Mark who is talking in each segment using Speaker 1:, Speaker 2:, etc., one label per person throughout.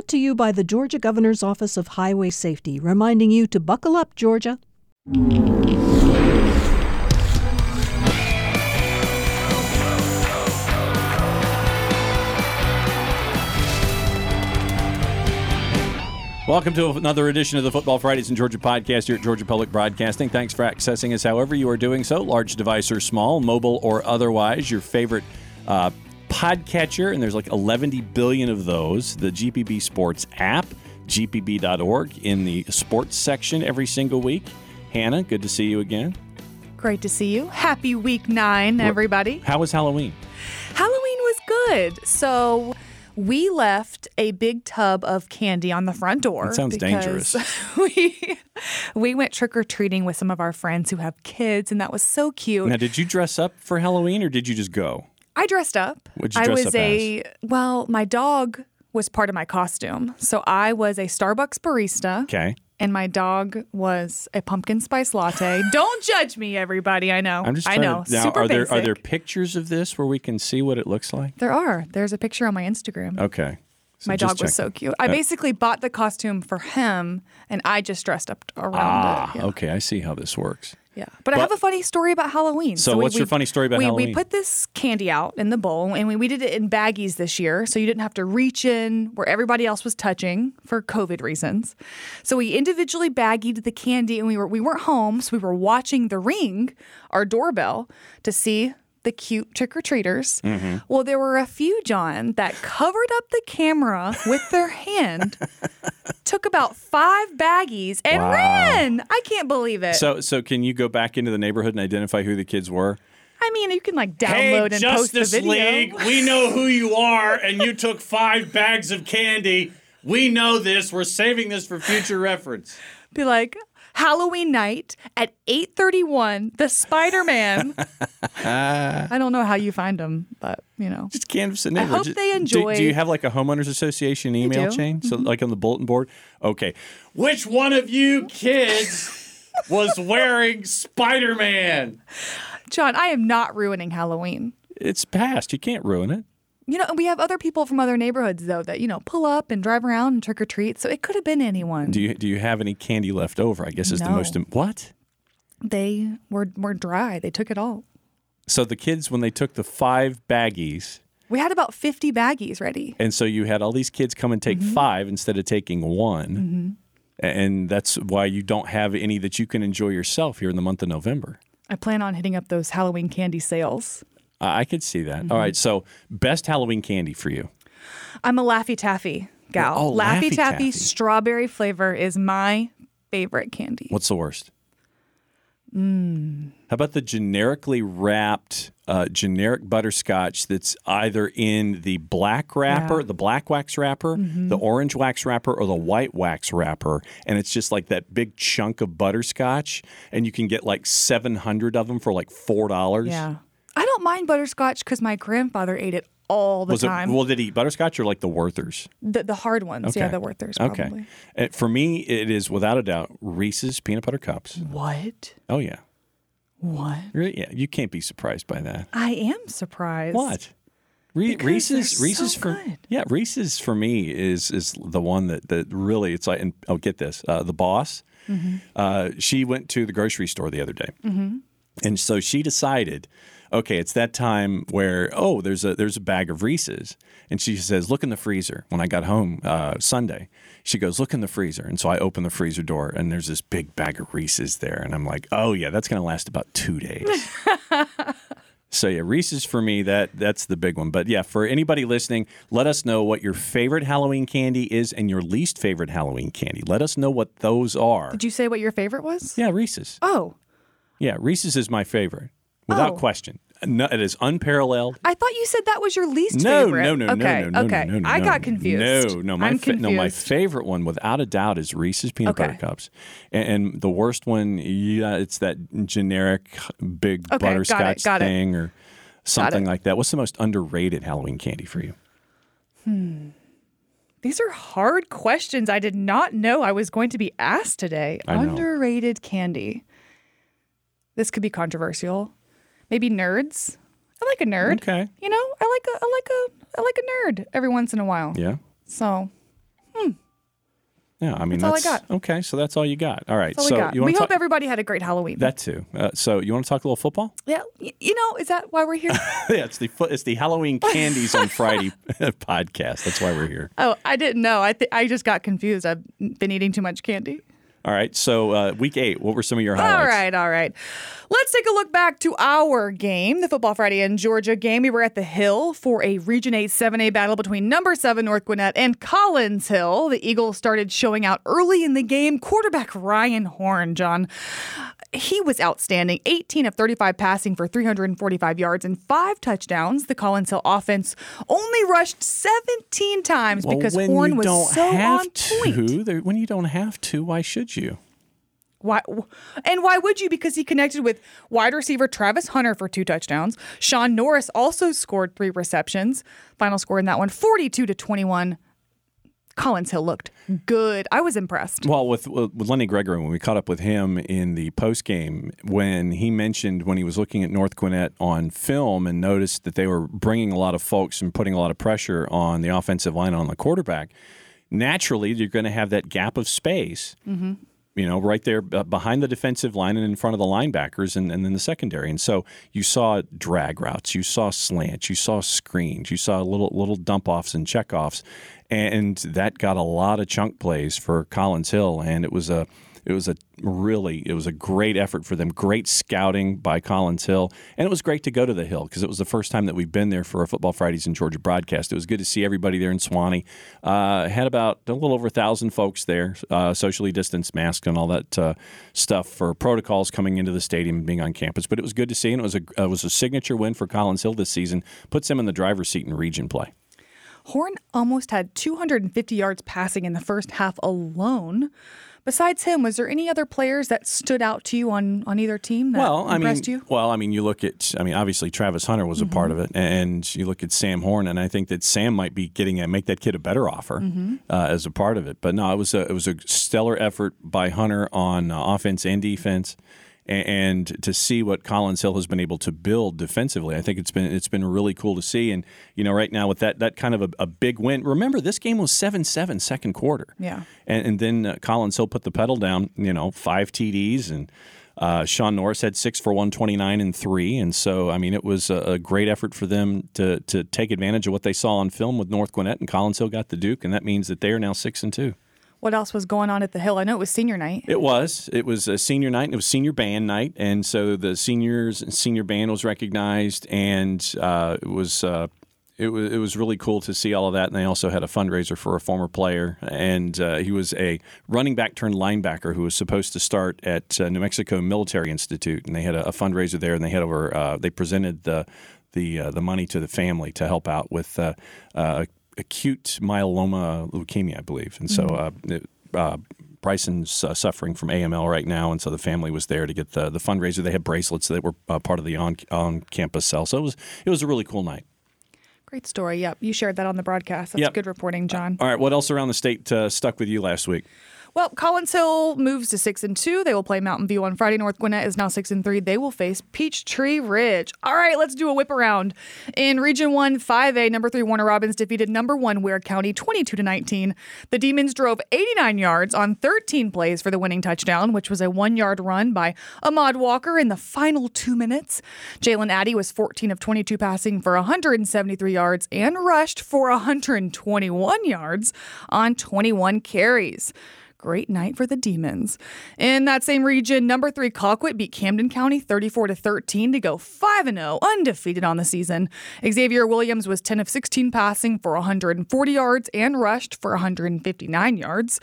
Speaker 1: brought to you by the Georgia Governor's Office of Highway Safety, reminding you to buckle up, Georgia.
Speaker 2: Welcome to another edition of the Football Fridays in Georgia podcast here at Georgia Public Broadcasting. Thanks for accessing us however you are doing so, large device or small, mobile or otherwise. Your favorite uh, podcatcher, and there's like 11 billion of those. The GPB Sports app, gpb.org, in the sports section every single week. Hannah, good to see you again.
Speaker 3: Great to see you. Happy week nine, everybody.
Speaker 2: How was Halloween?
Speaker 3: Halloween was good. So we left a big tub of candy on the front door.
Speaker 2: That sounds dangerous.
Speaker 3: We we went trick or treating with some of our friends who have kids, and that was so cute.
Speaker 2: Now, did you dress up for Halloween or did you just go?
Speaker 3: I dressed up.
Speaker 2: What'd you
Speaker 3: I was a well, my dog was part of my costume. So I was a Starbucks barista.
Speaker 2: Okay.
Speaker 3: And my dog was a pumpkin spice latte. Don't judge me, everybody. I know.
Speaker 2: I'm just
Speaker 3: I know.
Speaker 2: to. Now,
Speaker 3: Super
Speaker 2: are there are there pictures of this where we can see what it looks like?
Speaker 3: There are. There's a picture on my Instagram.
Speaker 2: Okay. So
Speaker 3: my dog was so cute. I
Speaker 2: Uh,
Speaker 3: basically bought the costume for him, and I just dressed up around
Speaker 2: Ah,
Speaker 3: it. Yeah.
Speaker 2: okay. I see how this works.
Speaker 3: Yeah. But, I have a funny story about Halloween.
Speaker 2: So what's your funny story about
Speaker 3: we,
Speaker 2: Halloween?
Speaker 3: We put this candy out in the bowl, and we, we did it in baggies this year, so you didn't have to reach in where everybody else was touching for COVID reasons. So we individually baggied the candy, and we were we weren't home, so we were watching the ring, our doorbell, to see the cute trick or treaters.
Speaker 2: Mm-hmm.
Speaker 3: Well, there were a few, John, that covered up the camera with their hand, took about five baggies, and
Speaker 2: Wow.
Speaker 3: ran. I can't believe it.
Speaker 2: So so can you go back into the neighborhood and identify who the kids were?
Speaker 3: I mean, you can like download and post the video.
Speaker 2: we know who you are, and you took five bags of candy. We know this. We're saving this for future reference.
Speaker 3: Be like, Halloween night at 8:31, the Spider-Man. I don't know how you find them, but you know.
Speaker 2: Just canvas the
Speaker 3: I hope
Speaker 2: Just-
Speaker 3: they enjoy-
Speaker 2: Do, you have like a homeowners association email
Speaker 3: do. Mm-hmm.
Speaker 2: chain? So like on the bulletin board? Okay. Which one of you kids was wearing Spider Man?
Speaker 3: John, I am not ruining Halloween.
Speaker 2: It's past. You can't ruin it.
Speaker 3: You know, we have other people from other neighborhoods though that, you know, pull up and drive around and trick or treat. So it could have been anyone.
Speaker 2: Do you do you have any candy left over? I guess is the most im- what?
Speaker 3: they were were dry. They took it all.
Speaker 2: So the kids when they took the five baggies,
Speaker 3: We had about 50 baggies ready.
Speaker 2: and so you had all these kids come and take
Speaker 3: Mm-hmm.
Speaker 2: five instead of taking one, and that's why you don't have any that you can enjoy yourself here in the month of November.
Speaker 3: I plan on hitting up those Halloween candy sales.
Speaker 2: I could see that.
Speaker 3: Mm-hmm.
Speaker 2: All right, so best Halloween candy for you.
Speaker 3: I'm a Laffy Taffy gal.
Speaker 2: Oh,
Speaker 3: Laffy,
Speaker 2: Laffy
Speaker 3: Taffy,
Speaker 2: Taffy.
Speaker 3: strawberry flavor is my favorite candy.
Speaker 2: What's the worst? How about the generically wrapped, uh, generic butterscotch that's either in the black wrapper,
Speaker 3: Yeah.
Speaker 2: the black wax wrapper, the orange wax wrapper, or the white wax wrapper? And it's just like that big chunk of butterscotch, and you can get like 700 of them for like $4.
Speaker 3: Yeah. I don't mind butterscotch because my grandfather ate it all the
Speaker 2: Was it,
Speaker 3: time.
Speaker 2: well, did he eat butterscotch or like the Werthers?
Speaker 3: the, the hard ones. Yeah, the Werthers probably.
Speaker 2: Okay. Uh, for me, it is without a doubt Reese's peanut butter cups.
Speaker 3: What?
Speaker 2: Oh, yeah.
Speaker 3: What?
Speaker 2: Really? Yeah, you can't be surprised by that.
Speaker 3: I am surprised.
Speaker 2: What? Re- Reese's
Speaker 3: they're
Speaker 2: Reese's
Speaker 3: so
Speaker 2: for
Speaker 3: good.
Speaker 2: yeah Reese's for me is is the one that that really it's like and oh get this uh, the boss
Speaker 3: Mm-hmm.
Speaker 2: uh, she went to the grocery store the other day and so she decided okay it's that time where oh there's a there's a bag of Reese's and she says look in the freezer when I got home uh, Sunday she goes look in the freezer and so I open the freezer door and there's this big bag of Reese's there and I'm like oh yeah that's gonna last about two days. So yeah, Reese's for me that that's the big one. But yeah, for anybody listening, let us know what your favorite Halloween candy is and your least favorite Halloween candy. Let us know what those are.
Speaker 3: Did you say what your favorite was?
Speaker 2: Yeah, Reese's.
Speaker 3: Oh,
Speaker 2: Yeah, Reese's is my favorite without
Speaker 3: Oh.
Speaker 2: question. No, it is unparalleled.
Speaker 3: I thought you said that was your least
Speaker 2: No,
Speaker 3: favorite.
Speaker 2: no, no,
Speaker 3: okay,
Speaker 2: no, no,
Speaker 3: okay.
Speaker 2: no, no, no.
Speaker 3: I got confused.
Speaker 2: No, no, my fa- no, my favorite one without a doubt is Reese's peanut butter cups, and, and the worst one, yeah, it's that generic big
Speaker 3: Okay, got it,
Speaker 2: butterscotch
Speaker 3: got it.
Speaker 2: thing or something like that. What's the most underrated Halloween candy for you? Hmm.
Speaker 3: These are hard questions. I did not know I was going to be asked today. Underrated candy. This could be controversial. Maybe nerds. I like a nerd.
Speaker 2: Okay.
Speaker 3: You know, I like a I like a I like a nerd every once in a while.
Speaker 2: Yeah.
Speaker 3: So
Speaker 2: Yeah, I mean
Speaker 3: That's all I got.
Speaker 2: okay. So that's all you got. All right.
Speaker 3: That's all
Speaker 2: so
Speaker 3: we We
Speaker 2: to
Speaker 3: hope everybody had a great Halloween.
Speaker 2: that too. Uh, so you want to talk a little football?
Speaker 3: yeah, y- you know, is that why we're here?
Speaker 2: yeah, it's the fo- it's the Halloween candies on Friday podcast. That's why we're here.
Speaker 3: oh, I didn't know. I th- I just got confused. I've been eating too much candy.
Speaker 2: All right. So uh, week eight. What were some of your highlights?
Speaker 3: All right, all right. Let's take a look back to our game, the Football Friday in Georgia game. We were at the Hill for a Region 8 7A battle between number 7 North Gwinnett and Collins Hill. The Eagles started showing out early in the game. Quarterback Ryan Horn, John, he was outstanding. 18 of 35 passing for 345 yards and five touchdowns. The Collins Hill offense only rushed 17 times
Speaker 2: Well,
Speaker 3: because Horn was so on point.
Speaker 2: to, there- when you don't have to, why should you?
Speaker 3: Why and why would you? Because he connected with wide receiver Travis Hunter for two touchdowns. Sean Norris also scored three receptions. Final score in that one, 42 to 21. Collins Hill looked good. I was impressed.
Speaker 2: Well, with with Lenny Gregory, when we caught up with him in the post game, when he mentioned when he was looking at North Gwinnett on film and noticed that they were bringing a lot of folks and putting a lot of pressure on the offensive line on the quarterback, naturally you're going to have that gap of space. Mm-hmm. You know, right there behind the defensive line and in front of the linebackers and, and then the secondary. And so you saw drag routes, you saw slants, you saw screens, you saw little little dump offs and check offs, and that got a lot of chunk plays for Collins Hill. And it was a it was a really it was a great effort for them. Great scouting by Collins Hill, and it was great to go to the Hill because it was the first time that we've been there for a Football Fridays in Georgia broadcast. It was good to see everybody there in Suwanee. Uh, had about a little over a thousand folks there, uh, socially distanced, masked, and all that uh, stuff for protocols coming into the stadium and being on campus. But it was good to see, and it was a it was a signature win for Collins Hill this season. Puts him in the driver's seat in region play.
Speaker 3: Horn almost had 250 yards passing in the first half alone. Besides him, was there any other players that stood out to you on, on either team that
Speaker 2: well, I mean,
Speaker 3: impressed you? Mm-hmm.
Speaker 2: well, I mean, you look at, I mean, obviously Travis Hunter was a part of it, and you look at Sam Horn, and I think that Sam might be getting a make that kid a better offer
Speaker 3: Mm-hmm.
Speaker 2: uh, as a part of it. But no, it was a it was a stellar effort by Hunter on uh, offense and defense. a- And to see what Collins Hill has been able to build defensively, I think it's been it's been really cool to see. And you know, right now with that that kind of a, a big win. Remember, this game was 7-7 second quarter.
Speaker 3: Yeah.
Speaker 2: And, and then uh, Collins Hill put the pedal down, you know, five TDs. And uh, Sean Norris had six for 129 and three. And so, I mean, it was a, a great effort for them to, to take advantage of what they saw on film with North Gwinnett. And Collins Hill got the Duke. And that means that they are now six and two.
Speaker 3: What else was going on at the Hill? I know it was senior night.
Speaker 2: It was. It was a senior night. And it was senior band night, and so the seniors and senior band was recognized, and uh, it was. Uh, it was, it was really cool to see all of that. And they also had a fundraiser for a former player. And uh, he was a running back turned linebacker who was supposed to start at uh, New Mexico Military Institute. And they had a, a fundraiser there. And they had over, uh, they presented the, the, uh, the money to the family to help out with uh, uh, acute myeloma leukemia, I believe. And so uh, it, uh, Bryson's uh, suffering from AML right now, and so the family was there to get the, the fundraiser. They had bracelets that were uh, part of the on on campus cell, so it was it was a really cool night.
Speaker 3: Great story. Yep. You shared that on the broadcast. That's
Speaker 2: Yep.
Speaker 3: good reporting, John.
Speaker 2: All right, what else around the state uh, stuck with you last week?
Speaker 3: Well, Collins Hill moves to six and two. They will play Mountain View on Friday. North Gwinnett is now six and three. They will face Peachtree Ridge. All right, let's do a whip around. In Region One, Five A, number three Warner Robins defeated number one Ware County twenty-two to nineteen. The Demons drove eighty-nine yards on thirteen plays for the winning touchdown, which was a one-yard run by Ahmad Walker in the final two minutes. Jalen Addy was fourteen of twenty-two passing for one hundred and seventy-three yards and rushed for one hundred and twenty-one yards on twenty-one carries. Great night for the Demons. In that same region, number three Colquitt beat Camden County 34 to 13 to go 5 0, undefeated on the season. Xavier Williams was 10 of 16 passing for 140 yards and rushed for 159 yards,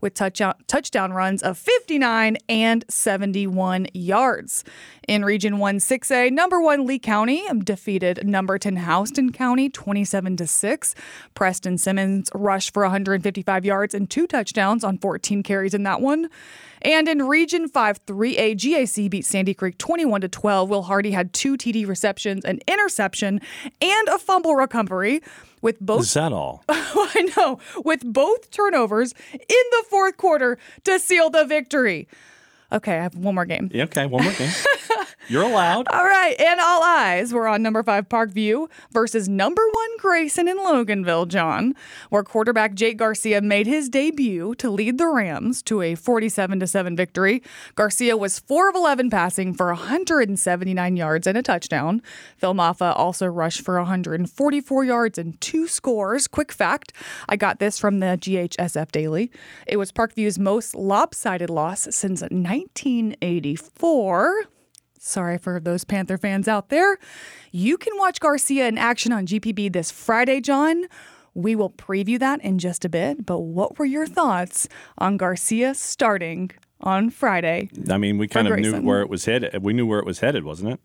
Speaker 3: with touchdown touchdown runs of 59 and 71 yards. In Region 1 6A, number one Lee County defeated number 10 Houston County 27 to 6. Preston Simmons rushed for 155 yards and two touchdowns on 14 carries in that one. And in Region 5 3A, GAC beat Sandy Creek 21 to 12. Will Hardy had two TD receptions, an interception, and a fumble recovery with both
Speaker 2: Is that all?
Speaker 3: I know, with both turnovers in the fourth quarter to seal the victory. Okay, I have one more game.
Speaker 2: Okay, one more game. You're allowed.
Speaker 3: All right, and all eyes were on number five Parkview versus number one Grayson in Loganville, John, where quarterback Jake Garcia made his debut to lead the Rams to a 47 7 victory. Garcia was 4 of 11 passing for 179 yards and a touchdown. Phil Mafah also rushed for 144 yards and two scores. Quick fact I got this from the GHSF Daily. It was Parkview's most lopsided loss since 1984. Sorry for those Panther fans out there. You can watch Garcia in action on GPB this Friday, John. We will preview that in just a bit, but what were your thoughts on Garcia starting on Friday?
Speaker 2: I mean, we kind of knew where it was headed. We knew where it was headed, wasn't it?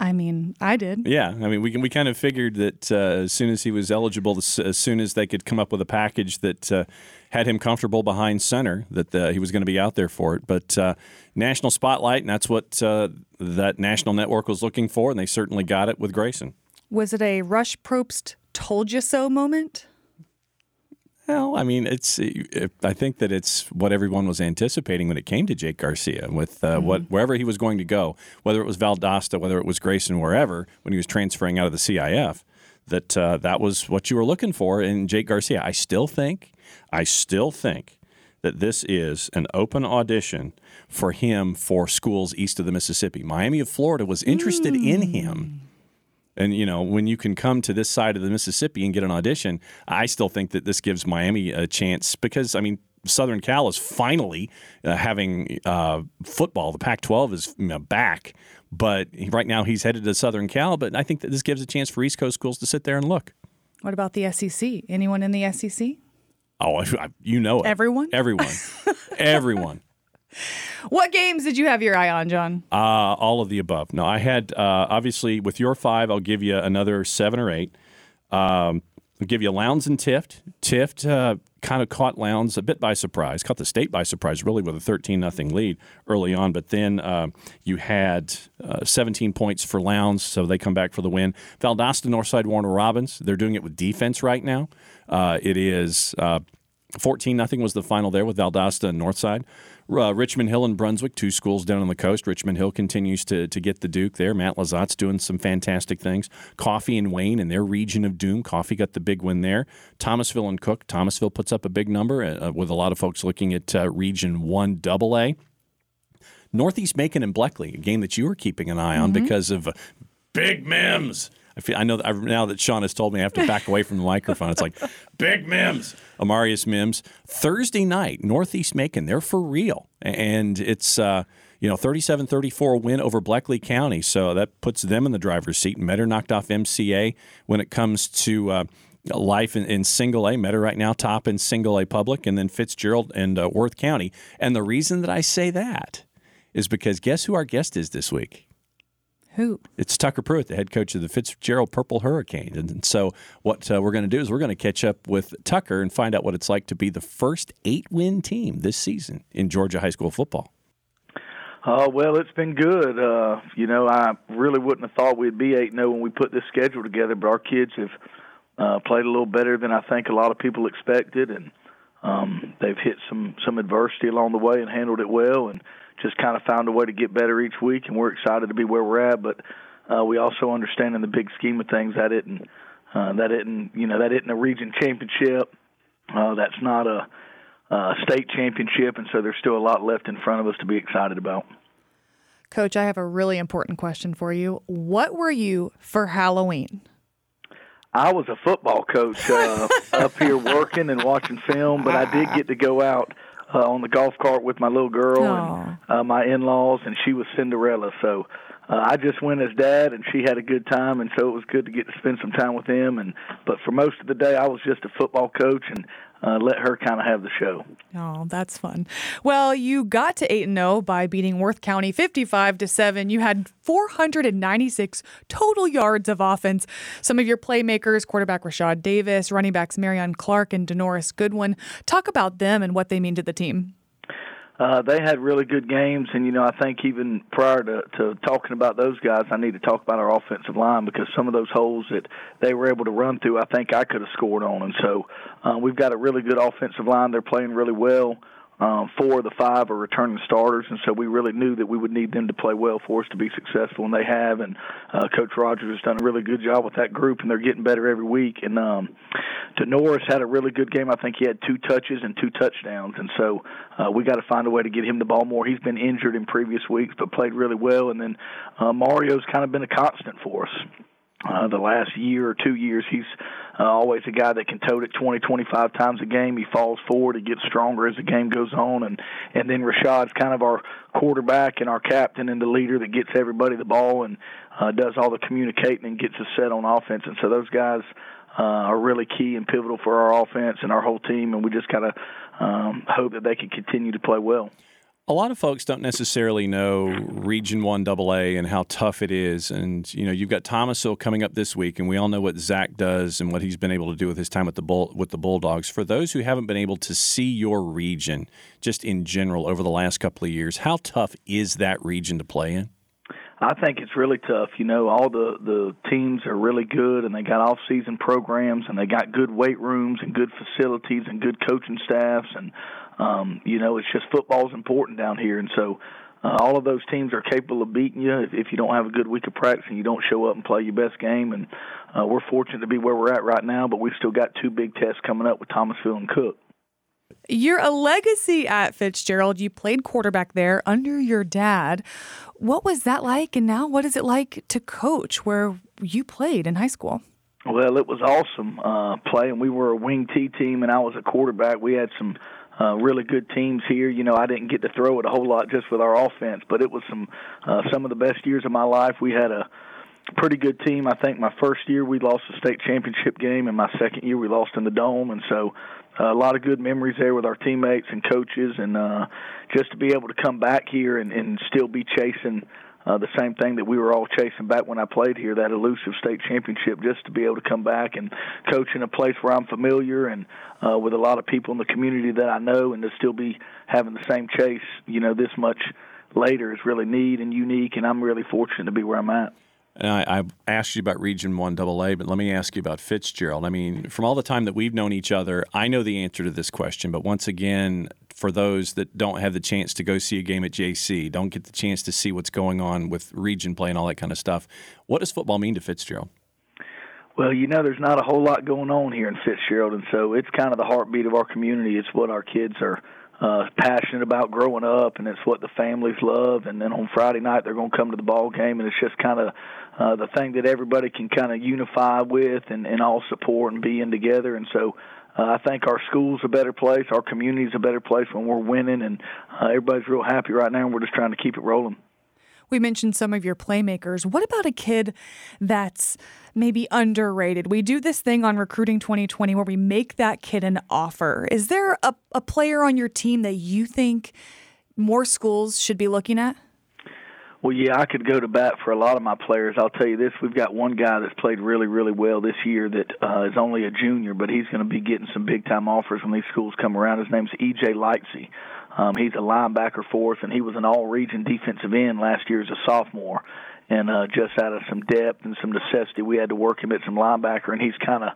Speaker 3: I mean, I did.
Speaker 2: Yeah, I mean, we we kind of figured that uh, as soon as he was eligible, as as soon as they could come up with a package that uh, had him comfortable behind center, that uh, he was going to be out there for it. But uh, national spotlight, and that's what uh, that national network was looking for, and they certainly got it with Grayson.
Speaker 3: Was it a Rush Propst told you so moment?
Speaker 2: Well, I mean, it's. I think that it's what everyone was anticipating when it came to Jake Garcia, with uh, what wherever he was going to go, whether it was Valdosta, whether it was Grayson, wherever, when he was transferring out of the CIF, that uh, that was what you were looking for in Jake Garcia. I still think, I still think that this is an open audition for him for schools east of the Mississippi. Miami of Florida was interested in him. And you know, when you can come to this side of the Mississippi and get an audition, I still think that this gives Miami a chance because I mean, Southern Cal is finally uh, having uh, football. The Pac-12 is you know, back, but right now he's headed to Southern Cal. But I think that this gives a chance for East Coast schools to sit there and look.
Speaker 3: What about the SEC? Anyone in the SEC?
Speaker 2: Oh, I- you know it.
Speaker 3: Everyone?
Speaker 2: Everyone. Everyone.
Speaker 3: What games did you have your eye on, John?
Speaker 2: Uh, all of the above. No, I had uh, obviously with your five, I'll give you another seven or eight. Um, I'll give you Lowndes and Tift. Tift uh, kind of caught Lowndes a bit by surprise, caught the state by surprise, really with a 13 nothing lead early on. But then uh, you had uh, 17 points for Lowndes, so they come back for the win. Valdosta, Northside, Warner Robins. They're doing it with defense right now. Uh, it is. Uh, 14 nothing was the final there with Valdosta and Northside. Uh, Richmond Hill and Brunswick, two schools down on the coast. Richmond Hill continues to, to get the Duke there. Matt LeZotte's doing some fantastic things. Coffee and Wayne in their region of doom. Coffee got the big win there. Thomasville and Cook. Thomasville puts up a big number uh, with a lot of folks looking at uh, Region 1 double A. Northeast Macon and Bleckley, a game that you were keeping an eye on because of uh, Big Mims. I, feel, I know that I, now that Sean has told me I have to back away from the microphone. It's like Big Mims, Amarius Mims. Thursday night, Northeast Macon, they're for real, and it's uh, you know 37-34 win over Bleckley County, so that puts them in the driver's seat. Metter knocked off MCA when it comes to. Uh, Life in, in single A, Metter right now top in single A public, and then Fitzgerald and uh, Worth County. And the reason that I say that is because guess who our guest is this week?
Speaker 3: Who?
Speaker 2: It's Tucker Pruitt, the head coach of the Fitzgerald Purple Hurricanes. And so, what uh, we're going to do is we're going to catch up with Tucker and find out what it's like to be the first eight win team this season in Georgia high school football.
Speaker 4: Uh, well, it's been good. Uh, you know, I really wouldn't have thought we'd be 8 0 when we put this schedule together, but our kids have uh, played a little better than I think a lot of people expected, and um, they've hit some, some adversity along the way and handled it well and just kind of found a way to get better each week, and we're excited to be where we're at. But uh, we also understand in the big scheme of things that isn't, uh, that isn't, you know, that that isn't a region championship. Uh, that's not a uh, state championship, and so there's still a lot left in front of us to be excited about.
Speaker 3: Coach, I have a really important question for you. What were you for Halloween?
Speaker 4: I was a football coach uh, up here working and watching film, but I did get to go out uh, on the golf cart with my little girl and uh, my in-laws, and she was Cinderella. So uh, I just went as dad, and she had a good time, and so it was good to get to spend some time with them. And but for most of the day, I was just a football coach and uh, let her kind of have the show.
Speaker 3: Oh, that's fun. Well, you got to 8 and 0 by beating Worth County 55 to 7. You had 496 total yards of offense. Some of your playmakers, quarterback Rashad Davis, running backs Marion Clark and Denoris Goodwin. Talk about them and what they mean to the team.
Speaker 4: Uh, they had really good games, and you know I think even prior to, to talking about those guys, I need to talk about our offensive line because some of those holes that they were able to run through, I think I could have scored on, and so uh, we've got a really good offensive line. They're playing really well. Um, four of the five are returning starters, and so we really knew that we would need them to play well for us to be successful, and they have. And uh, Coach Rogers has done a really good job with that group, and they're getting better every week. And um, Norris had a really good game. I think he had two touches and two touchdowns, and so uh, we got to find a way to get him the ball more. He's been injured in previous weeks, but played really well. And then uh, Mario's kind of been a constant for us. Uh, the last year or two years, he's uh, always a guy that can tote it 20, 25 times a game. He falls forward, he gets stronger as the game goes on, and and then Rashad's kind of our quarterback and our captain and the leader that gets everybody the ball and uh, does all the communicating and gets us set on offense. And so those guys uh, are really key and pivotal for our offense and our whole team, and we just gotta um, hope that they can continue to play well.
Speaker 2: A lot of folks don't necessarily know Region One AA and how tough it is, and you know you've got Thomasville coming up this week, and we all know what Zach does and what he's been able to do with his time with the Bull with the Bulldogs. For those who haven't been able to see your region, just in general over the last couple of years, how tough is that region to play in?
Speaker 4: I think it's really tough. You know, all the the teams are really good, and they got off season programs, and they got good weight rooms and good facilities and good coaching staffs, and um, you know, it's just football's important down here, and so uh, all of those teams are capable of beating you if, if you don't have a good week of practice and you don't show up and play your best game. And uh, we're fortunate to be where we're at right now, but we've still got two big tests coming up with Thomasville and Cook.
Speaker 3: You're a legacy at Fitzgerald. You played quarterback there under your dad. What was that like? And now, what is it like to coach where you played in high school?
Speaker 4: Well, it was awesome uh, playing. We were a wing T team, and I was a quarterback. We had some uh, really good teams here. You know, I didn't get to throw it a whole lot just with our offense, but it was some uh, some of the best years of my life. We had a pretty good team. I think my first year we lost the state championship game, and my second year we lost in the dome, and so uh, a lot of good memories there with our teammates and coaches, and uh, just to be able to come back here and, and still be chasing uh, the same thing that we were all chasing back when I played here, that elusive state championship, just to be able to come back and coach in a place where I'm familiar and uh, with a lot of people in the community that I know, and to still be having the same chase, you know, this much later is really neat and unique, and I'm really fortunate to be where I'm at.
Speaker 2: And I, I, asked you about Region 1 AA, but let me ask you about Fitzgerald. I mean, from all the time that we've known each other, I know the answer to this question. But once again, for those that don't have the chance to go see a game at JC, don't get the chance to see what's going on with region play and all that kind of stuff, what does football mean to Fitzgerald?
Speaker 4: Well, you know, there's not a whole lot going on here in Fitzgerald, and so it's kind of the heartbeat of our community. It's what our kids are uh, passionate about growing up, and it's what the families love. And then on Friday night, they're going to come to the ball game, and it's just kind of uh, the thing that everybody can kind of unify with and, and all support and be in together. And so uh, I think our school's a better place, our community's a better place when we're winning, and uh, everybody's real happy right now. And we're just trying to keep it rolling.
Speaker 3: We mentioned some of your playmakers. What about a kid that's maybe underrated? We do this thing on Recruiting 2020 where we make that kid an offer. Is there a, a player on your team that you think more schools should be looking at?
Speaker 4: Well, yeah, I could go to bat for a lot of my players. I'll tell you this: we've got one guy that's played really, really well this year that uh, is only a junior, but he's going to be getting some big time offers when these schools come around. His name's EJ Lightsey. Um, he's a linebacker for us, and he was an all-region defensive end last year as a sophomore. And uh, just out of some depth and some necessity, we had to work him at some linebacker, and he's kind of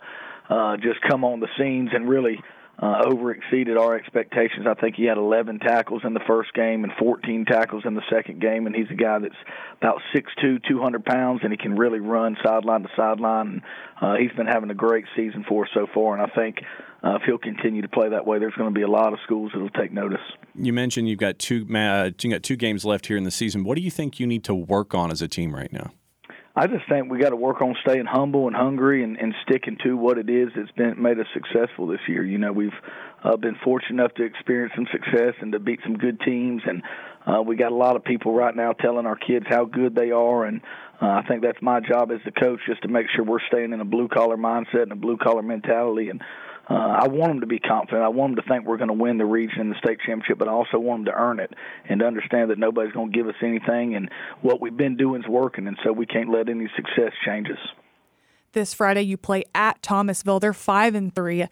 Speaker 4: uh, just come on the scenes and really uh, over our expectations. I think he had 11 tackles in the first game and 14 tackles in the second game, and he's a guy that's about 6'2", 200 pounds, and he can really run sideline to sideline. Uh, he's been having a great season for us so far, and I think uh, if he'll continue to play that way, there's going to be a lot of schools that'll take notice.
Speaker 2: You mentioned you've got two uh, you got two games left here in the season. What do you think you need to work on as a team right now?
Speaker 4: I just think we got to work on staying humble and hungry and, and sticking to what it is that's been made us successful this year. You know, we've uh, been fortunate enough to experience some success and to beat some good teams, and uh, we got a lot of people right now telling our kids how good they are, and uh, I think that's my job as the coach, just to make sure we're staying in a blue collar mindset and a blue collar mentality, and uh, I want them to be confident. I want them to think we're going to win the region and the state championship, but I also want them to earn it and to understand that nobody's going to give us anything, and what we've been doing is working, and so we can't let any success change us.
Speaker 3: This Friday, you play at Thomasville. They're five and three.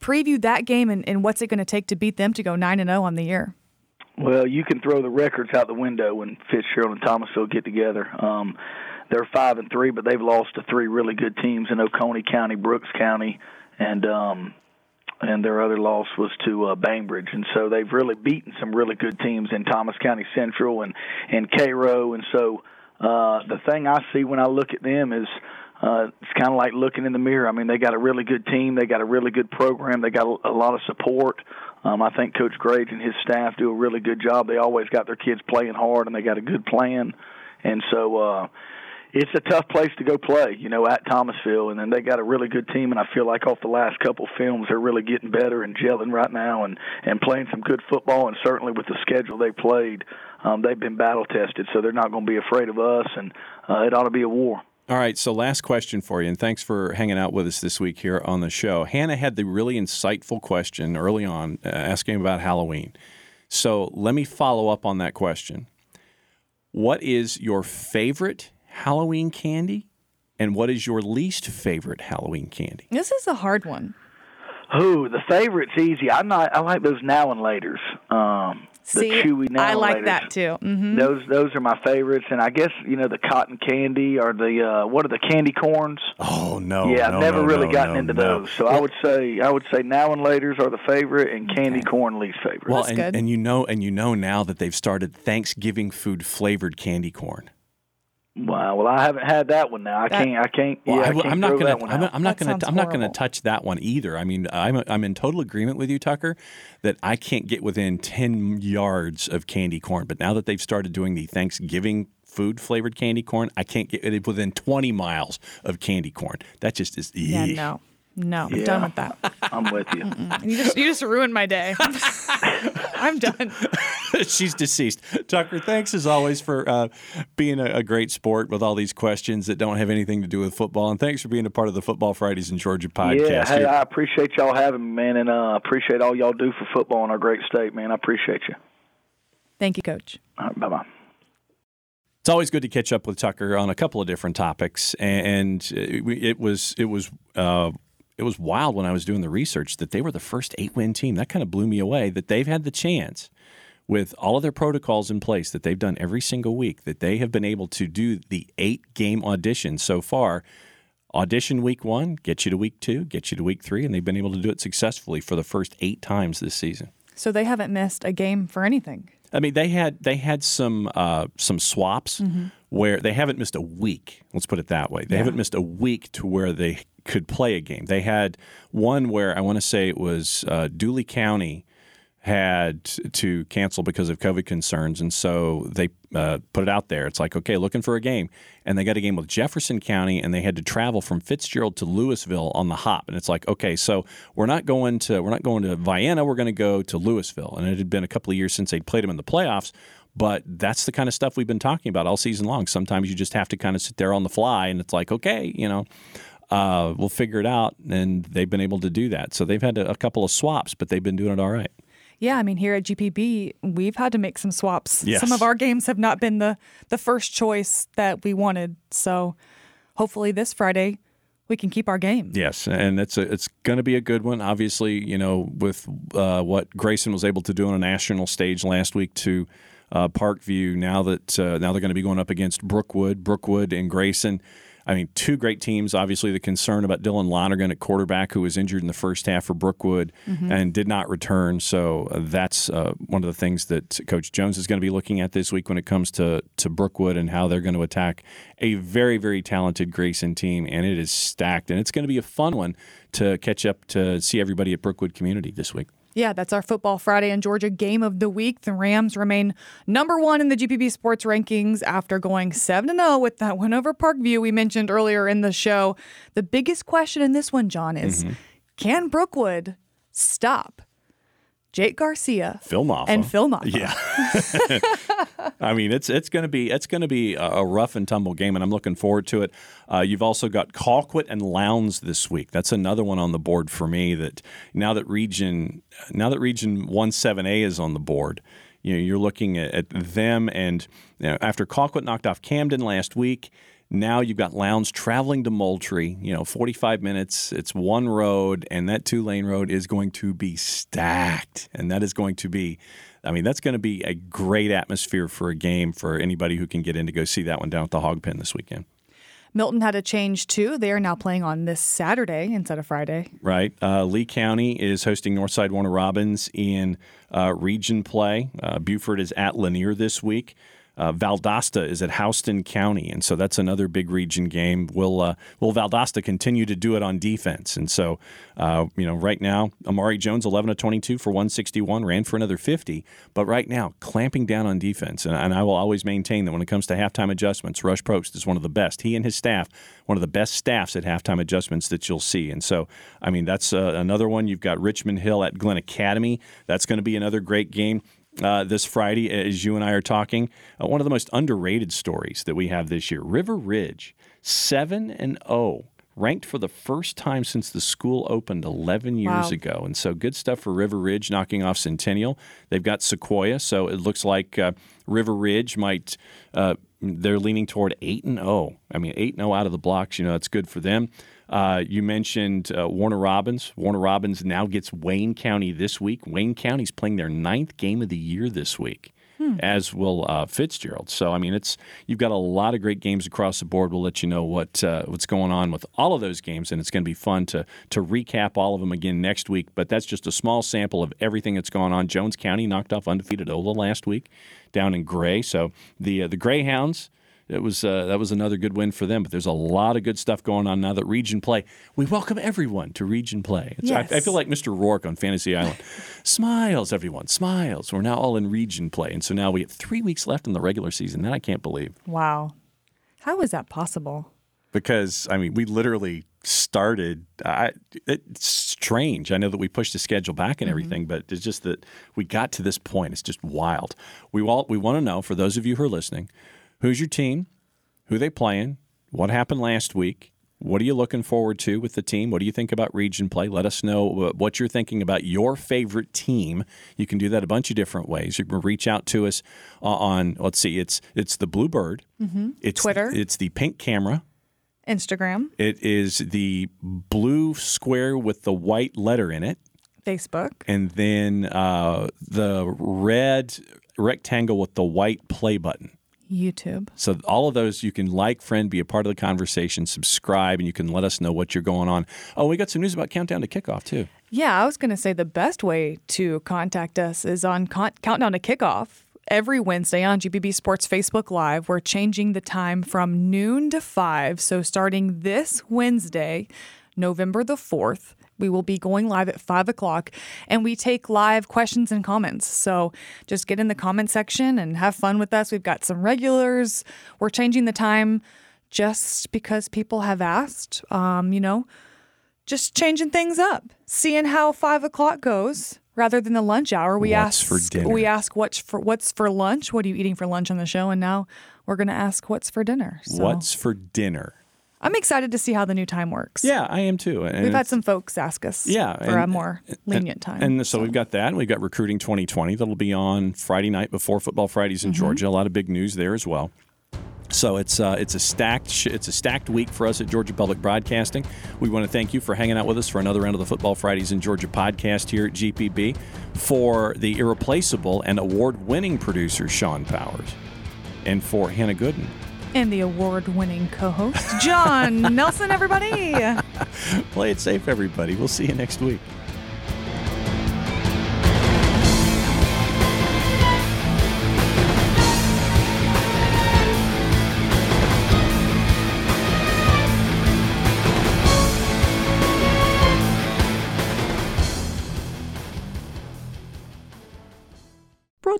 Speaker 3: Preview that game and, and what's it going to take to beat them to go nine and zero on the year.
Speaker 4: Well, you can throw the records out the window when Fitzgerald and Thomasville get together. Um, they're five and three, but they've lost to three really good teams in Oconee County, Brooks County, and um, and their other loss was to uh, Bainbridge. And so they've really beaten some really good teams in Thomas County Central and and Cairo. And so uh, the thing I see when I look at them is. Uh, it's kind of like looking in the mirror. I mean, they got a really good team. They got a really good program. They got a, a lot of support. Um, I think Coach Grage and his staff do a really good job. They always got their kids playing hard, and they got a good plan. And so, uh, it's a tough place to go play, you know, at Thomasville, and then they got a really good team, and I feel like off the last couple films, they're really getting better and gelling right now, and and playing some good football, and certainly with the schedule they played, um, they've been battle tested, so they're not going to be afraid of us, and uh, it ought to be a war.
Speaker 2: All right, so last question for you, and thanks for hanging out with us this week here on the show. Hannah had the really insightful question early on, uh, asking about Halloween. So let me follow up on that question. What is your favorite Halloween candy? And what is your least favorite Halloween candy?
Speaker 3: This is a hard one.
Speaker 4: Oh, the favorite's easy. I'm not. I like those now and later's. Um, the chewy now
Speaker 3: I
Speaker 4: and
Speaker 3: like
Speaker 4: laters.
Speaker 3: that too. hmm
Speaker 4: Those those are my favorites, and I guess you know the cotton candy or the uh, what are the candy corns?
Speaker 2: Oh no!
Speaker 4: yeah,
Speaker 2: no,
Speaker 4: I've never
Speaker 2: no,
Speaker 4: really
Speaker 2: no,
Speaker 4: gotten
Speaker 2: no,
Speaker 4: into
Speaker 2: no.
Speaker 4: those. So I would say I would say now and later's are the favorite, and candy
Speaker 3: Okay.
Speaker 4: corn least favorite.
Speaker 2: Well,
Speaker 3: That's
Speaker 2: and,
Speaker 3: good.
Speaker 2: and you know, and you know now that they've started Thanksgiving food flavored candy corn.
Speaker 4: Wow. Well, I haven't had that one now. I
Speaker 3: That-
Speaker 4: can't. I can't.
Speaker 2: Well,
Speaker 4: yeah, I
Speaker 2: I,
Speaker 4: can't
Speaker 2: am not gonna. I'm. I'm not gonna. I'm not gonna touch that one either. I mean, I'm I'm in total agreement with you, Tucker, that I can't get within ten yards of candy corn. But now that they've started doing the Thanksgiving food flavored candy corn, I can't get within 20 miles of candy corn. That just is.
Speaker 3: Yeah,
Speaker 2: eek.
Speaker 3: no, no, I'm done with that.
Speaker 4: I'm with you.
Speaker 3: You just you just ruined my day. I'm done.
Speaker 2: She's deceased. Tucker, thanks as always for uh, being a, a great sport with all these questions that don't have anything to do with football, and thanks for being a part of the Football Fridays in Georgia podcast.
Speaker 4: Yeah, hey,
Speaker 2: You're-
Speaker 4: I appreciate y'all having me, man, and uh, appreciate all y'all do for football in our great state, man. I appreciate you.
Speaker 3: Thank you, Coach.
Speaker 4: All right, bye bye.
Speaker 2: It's always good to catch up with Tucker on a couple of different topics, and it, it was it was uh, it was wild when I was doing the research that they were the first eight win team. That kind of blew me away. That they've had the chance with all of their protocols in place that they've done every single week that they have been able to do the eight game audition so far. Audition week one, get you to week two, get you to week three, and they've been able to do it successfully for the first eight times this season.
Speaker 3: So they haven't missed a game for anything.
Speaker 2: I mean, they had they had some uh, some swaps
Speaker 3: Mm-hmm.
Speaker 2: Where they haven't missed a week. Let's put it that way. They haven't missed a week to where they could play a game. They had one where I want to say it was uh, Dooly County had to cancel because of COVID concerns, and so they uh, put it out there. It's like, okay, looking for a game, and they got a game with Jefferson County, and they had to travel from Fitzgerald to Louisville on the hop. And it's like, okay, so we're not going to we're not going to Vienna. We're going to go to Louisville, and it had been a couple of years since they'd played them in the playoffs. But that's the kind of stuff we've been talking about all season long. Sometimes you just have to kind of sit there on the fly, and it's like, okay, you know, uh, we'll figure it out. And they've been able to do that. So they've had a, a couple of swaps, but they've been doing it all right.
Speaker 3: Yeah, I mean here at GPB, we've had to make some swaps.
Speaker 2: Yes.
Speaker 3: Some of our games have not been the the first choice that we wanted. So hopefully this Friday we can keep our game.
Speaker 2: Yes, and it's a, it's going to be a good one. Obviously, you know, with uh, what Grayson was able to do on a national stage last week to uh, Parkview. Now that uh, now they're going to be going up against Brookwood, Brookwood and Grayson. I mean, two great teams. Obviously, the concern about Dylan Lonergan at quarterback, who was injured in the first half for Brookwood and did not return. So uh, that's uh, one of the things that Coach Jones is going to be looking at this week when it comes to to Brookwood and how they're going to attack a very very talented Grayson team, and it is stacked, and it's going to be a fun one to catch up to see everybody at Brookwood Community this week.
Speaker 3: Yeah, that's our Football Friday in Georgia game of the week. The Rams remain number one in the GPB sports rankings after going 7 0 with that win over Parkview we mentioned earlier in the show. The biggest question in this one, John, is mm-hmm. can Brookwood stop Jake Garcia
Speaker 2: Phil Mafah.
Speaker 3: and Phil Mafah?
Speaker 2: Yeah. I mean, it's it's going to be it's going to be a a rough and tumble game, and I'm looking forward to it. Uh, you've also got Colquitt and Lowndes this week. That's another one on the board for me. That now that region now that region one seven A is on the board, you know, you're looking at, at them, and you know, after Colquitt knocked off Camden last week. Now you've got Lowndes traveling to Moultrie, you know, 45 minutes. It's one road, and that two lane road is going to be stacked. And that is going to be, I mean, that's going to be a great atmosphere for a game for anybody who can get in to go see that one down at the Hog Pen this weekend.
Speaker 3: Milton had a change too. They are now playing on this Saturday instead of Friday.
Speaker 2: Right. Uh, Lee County is hosting Northside Warner Robins in uh, region play. Uh, Buford is at Lanier this week. Uh, Valdosta is at Houston County, and so that's another big region game. Will uh, Will Valdosta continue to do it on defense? And so, uh, you know, right now, Amari Jones, eleven of twenty-two for one sixty-one, ran for another fifty. But right now, clamping down on defense, and, and I will always maintain that when it comes to halftime adjustments, Rush Propst is one of the best. He and his staff, one of the best staffs at halftime adjustments that you'll see. And so, I mean, that's uh, another one. You've got Richmond Hill at Glynn Academy. That's going to be another great game uh, this Friday as you and I are talking. Uh, one of the most underrated stories that we have this year River Ridge, 7 and 0 ranked for the first time since the school opened 11 years
Speaker 3: Wow.
Speaker 2: ago. And so good stuff for River Ridge knocking off Centennial. They've got Sequoyah, so it looks like uh, River Ridge might. Uh, they're leaning toward eight and zero. I mean, eight and zero out of the blocks. You know, that's good for them. Uh, you mentioned uh, Warner Robins. Warner Robins now gets Wayne County this week. Wayne County's playing their ninth game of the year this week as will uh, Fitzgerald. So I mean, it's you've got a lot of great games across the board. We'll let you know what uh, what's going on with all of those games, and it's going to be fun to to recap all of them again next week. But that's just a small sample of everything that's going on. Jones County knocked off undefeated Ola last week down in Gray. So the uh, the Greyhounds. It was uh, that was another good win for them, but there's a lot of good stuff going on now that Region Play. We welcome everyone to Region Play. It's, I, I feel like Mr. Rourke on Fantasy Island. smiles, everyone, smiles. We're now all in Region Play, and so now we have three weeks left in the regular season. That I can't believe
Speaker 3: Wow. How is that possible?
Speaker 2: because I mean we literally started. I, it's strange. I know that we pushed the schedule back and everything, but it's just that we got to this point. It's just wild. We all we want to know for those of you who are listening, who's your team, who they playing, what happened last week. What are you looking forward to with the team? What do you think about region play? Let us know what you're thinking about your favorite team. You can do that a bunch of different ways. You can reach out to us uh, on let's see, it's it's the Bluebird, mm-hmm. it's
Speaker 3: Twitter.
Speaker 2: it's the Pink Camera,
Speaker 3: Instagram,
Speaker 2: it is the blue square with the white letter in it,
Speaker 3: Facebook.
Speaker 2: and then uh, the red rectangle with the white play button.
Speaker 3: YouTube.
Speaker 2: So all of those you can like, friend, be a part of the conversation, subscribe, and you can let us know what you're going on. Oh, we got some news about countdown to kickoff too.
Speaker 3: Yeah, I was going to say the best way to contact us is on con- Countdown to Kickoff. Every Wednesday on GPB Sports Facebook Live, we're changing the time from noon to 5. So starting this Wednesday, November the 4th, we will be going live at 5 o'clock and we take live questions and comments. So just get in the comment section and have fun with us. We've got some regulars. We're changing the time just because people have asked. Um, you know, just changing things up, seeing how five o'clock goes rather than the lunch hour. We
Speaker 2: What's
Speaker 3: ask
Speaker 2: for dinner?
Speaker 3: we ask what's for what's for lunch. What are you eating for lunch on the show? And now we're going to ask what's for dinner. So
Speaker 2: What's for dinner?
Speaker 3: I'm excited to see how the new time works.
Speaker 2: Yeah, I am too. And
Speaker 3: We've had some folks ask us
Speaker 2: Yeah,
Speaker 3: for a more lenient time.
Speaker 2: And so, we've got that. and We've got recruiting 2020 that'll be on Friday night before football Fridays
Speaker 3: Mm-hmm.
Speaker 2: in Georgia. A lot of big news there as well. So it's uh, it's a stacked sh- it's a stacked week for us at Georgia Public Broadcasting. We want to thank you for hanging out with us for another round of the Football Fridays in Georgia podcast here at GPB. For the irreplaceable and award-winning producer Sean Powers, and for Hannah Gooden.
Speaker 3: And the award winning co host, John Nelson, everybody.
Speaker 2: Play it safe, everybody. We'll see you next week.